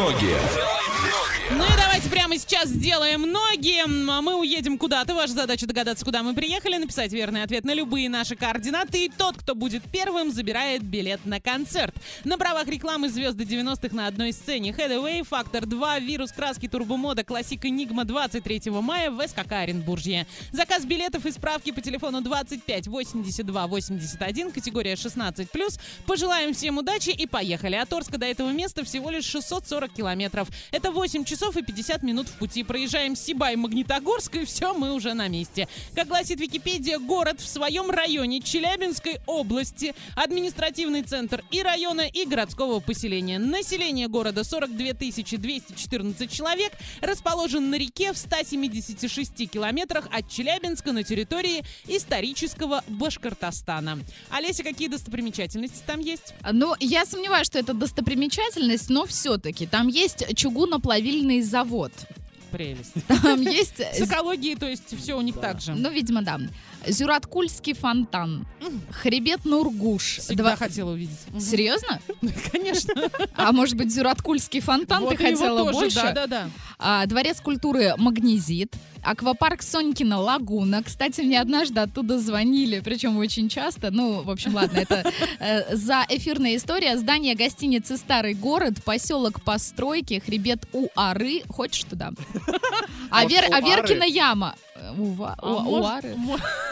многие. И давайте прямо сейчас сделаем ноги. А Мы уедем куда-то. Ваша задача догадаться, куда мы приехали, написать верный ответ на любые наши координаты. И тот, кто будет первым, забирает билет на концерт. На правах рекламы звезды 90-х на одной сцене. Headway, Фактор 2, Вирус Краски, Турбомода, Классик Энигма 23 мая в СКК Оренбуржье. Заказ билетов и справки по телефону 25 82 81, категория 16+. Пожелаем всем удачи и поехали. От Орска до этого места всего лишь 640 километров. Это 8 часов и 50 минут в пути. Проезжаем Сибай, Магнитогорск, и все, мы уже на месте. Как гласит Википедия, город в своем районе Челябинской области, административный центр и района, и городского поселения. Население города 42 214 человек, расположен на реке в 176 километрах от Челябинска на территории исторического Башкортостана. Олеся, какие достопримечательности там есть? Ну, я сомневаюсь, что это достопримечательность, но все-таки там есть чугуноплавильный завод. Прелесть. Там есть... С экологией, то есть все у них так же. Ну, видимо, да. Зюраткульский фонтан. Хребет Нургуш. Всегда Два- хотела увидеть. Серьезно? Конечно. А может быть, Зюраткульский фонтан Вот ты хотела больше? Да-да-да. А, Дворец культуры Магнезит. Аквапарк Сонькина Лагуна. Кстати, мне однажды оттуда звонили, причем очень часто. Ну, в общем, ладно, это э, за эфирная история. Здание гостиницы «Старый город», поселок постройки, хребет Уары. Хочешь туда? А, Вер, а? Веркина яма. Ува- А У- может- Уары.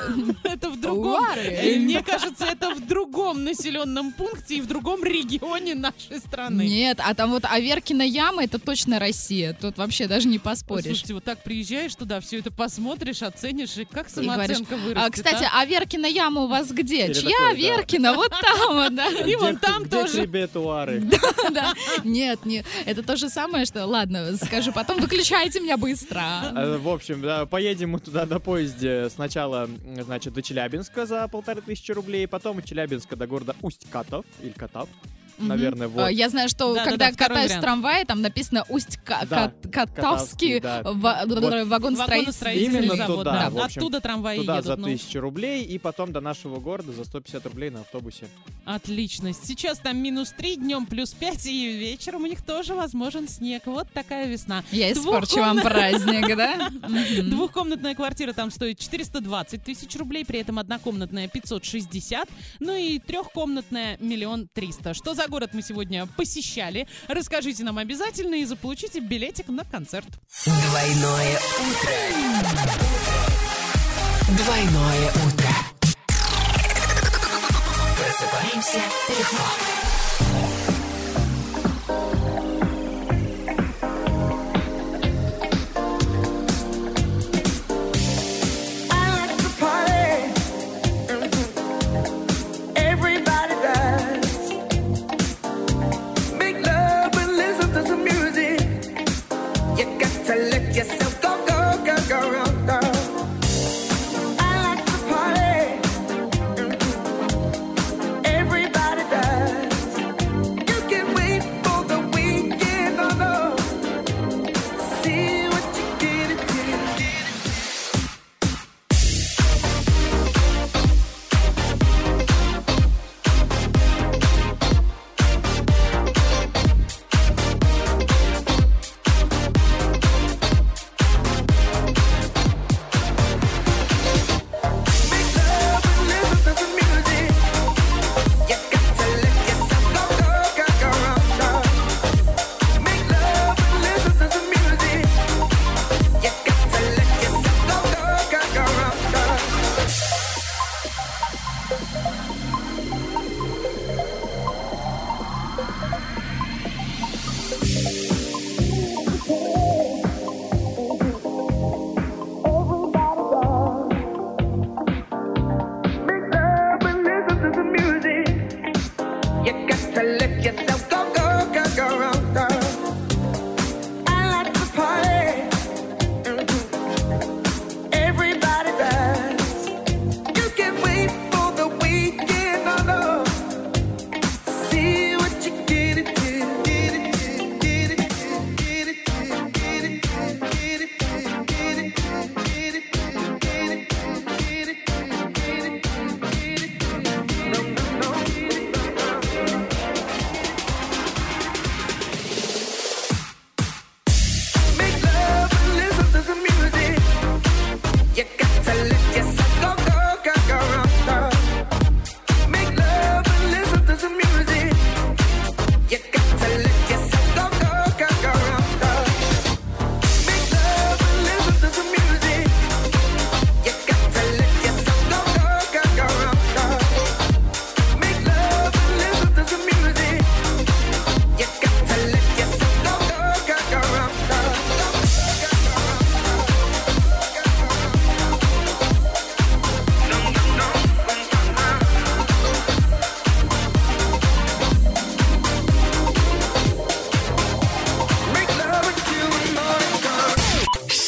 Это в другом. Уары. э, Мне кажется, это в другом населенном пункте и в другом регионе нашей страны. Нет, а там вот Аверкина яма это точно Россия. Тут вообще даже не поспоришь. Слушайте, вот так приезжаешь туда, все это посмотришь, оценишь, и как И самооценка вырастет. А, кстати, а? а Веркина яма у вас где? Или Чья такое, да. Веркина? Вот там, вот, да. И вон Где- там где тоже. хребет Уары? Да. Нет, не, это то же самое, что, ладно, скажу потом, выключайте меня быстро. Э, В общем, да, поедем туда на поезде сначала, значит, до Челябинска за полторы тысячи рублей, потом от Челябинска до города Усть-Катов, или Катав. Наверное, А, вот. Я знаю, что Да-да-да, когда второй катаюсь в трамвае, там написано Да, Усть-Катавский Катавский, да. вагон строительный Именно завод, да. общем, Оттуда трамваи Туда за едут. ну. тысячу рублей и потом до нашего города за 150 рублей на автобусе. Отлично. Сейчас там минус 3, днем плюс 5, и вечером у них тоже возможен снег. Вот такая весна. Я испорчу вам праздник, да? Двухкомнатная квартира там стоит 420 тысяч рублей, при этом однокомнатная 560, ну и трехкомнатная миллион триста. Что за город мы сегодня посещали? Расскажите нам обязательно и заполучите билетик на концерт. Двойное утро. Двойное утро. Просыпаемся легко.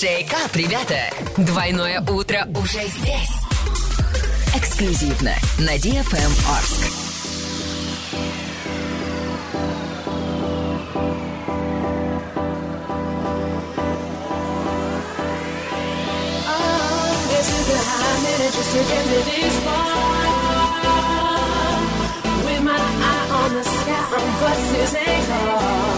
Шейкап, ребята! Двойное утро уже здесь. Эксклюзивно на DFM Орск. Just to get me this far. With my eye on the sky, on buses and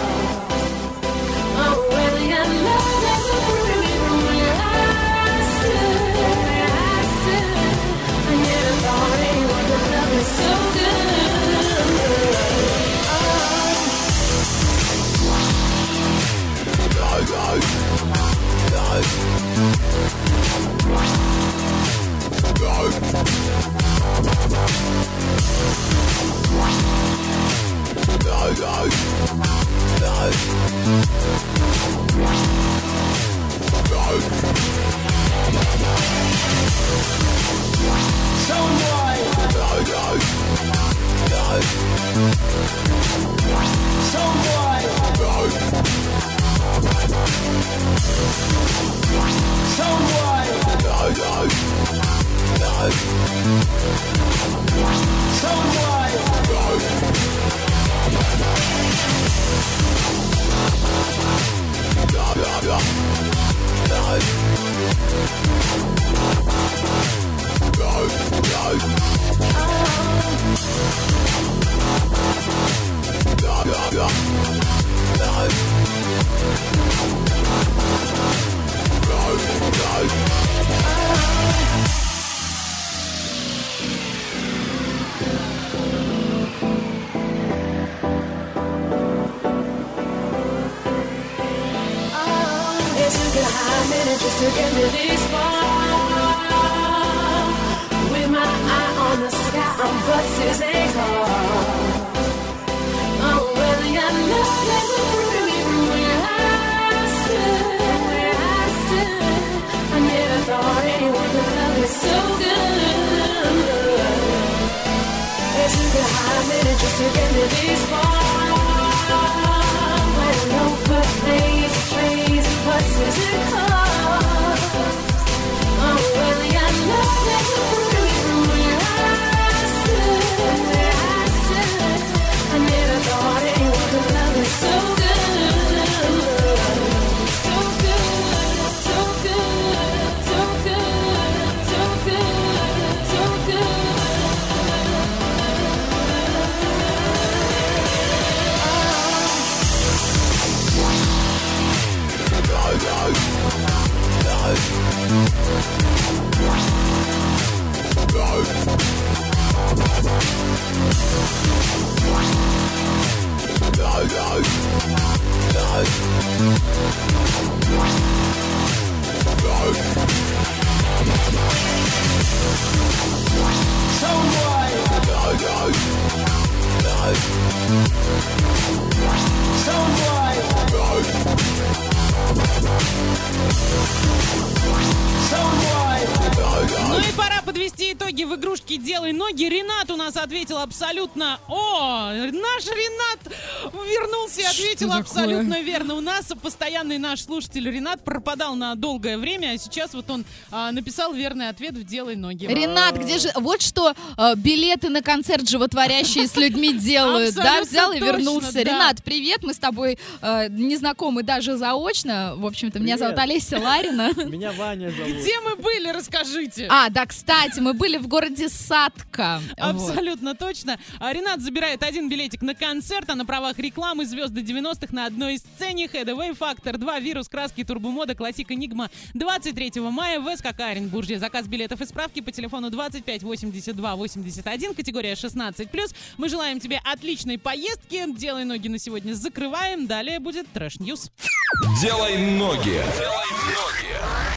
minute just to get me this far. With my eye on the sky, on buses and cars. Oh, beauty from where I stood, where I stood. I never thought anyone could love me so good. It took a high minute just to get me this far. Ну и пора подвести итоги в игрушке «Делай ноги». Ренат у нас ответил абсолютно... О, наш Ренат вернулся и ответил такое? абсолютно верно. У нас постоянный наш слушатель Ренат пропадал на долгое время, а сейчас вот он а, написал верный ответ в «Делай ноги». Ренат, где же... Вот что э, билеты на концерт животворящие с людьми делают, да? Взял и вернулся. Ренат, привет, мы с тобой э, не знакомы даже заочно. В общем-то, меня зовут Олеся Ларина. Меня Ваня зовут. Где мы были, расскажите. А, да, кстати, мы были в городе Сатка. Вот. Абсолютно точно. А Ренат забирает один билетик на концерт, а на правах рекламы звезды 90-х на одной сцене. Haddaway, Фактор 2, вирус, краски, турбомода, Classic Enigma 23 мая в СКК Оренбурге. Заказ билетов и справки по телефону 25 82 81, категория 16+. Мы желаем тебе отличной поездки. Делай ноги на сегодня закрываем. Далее будет trash news. Делай ноги. Делай ноги.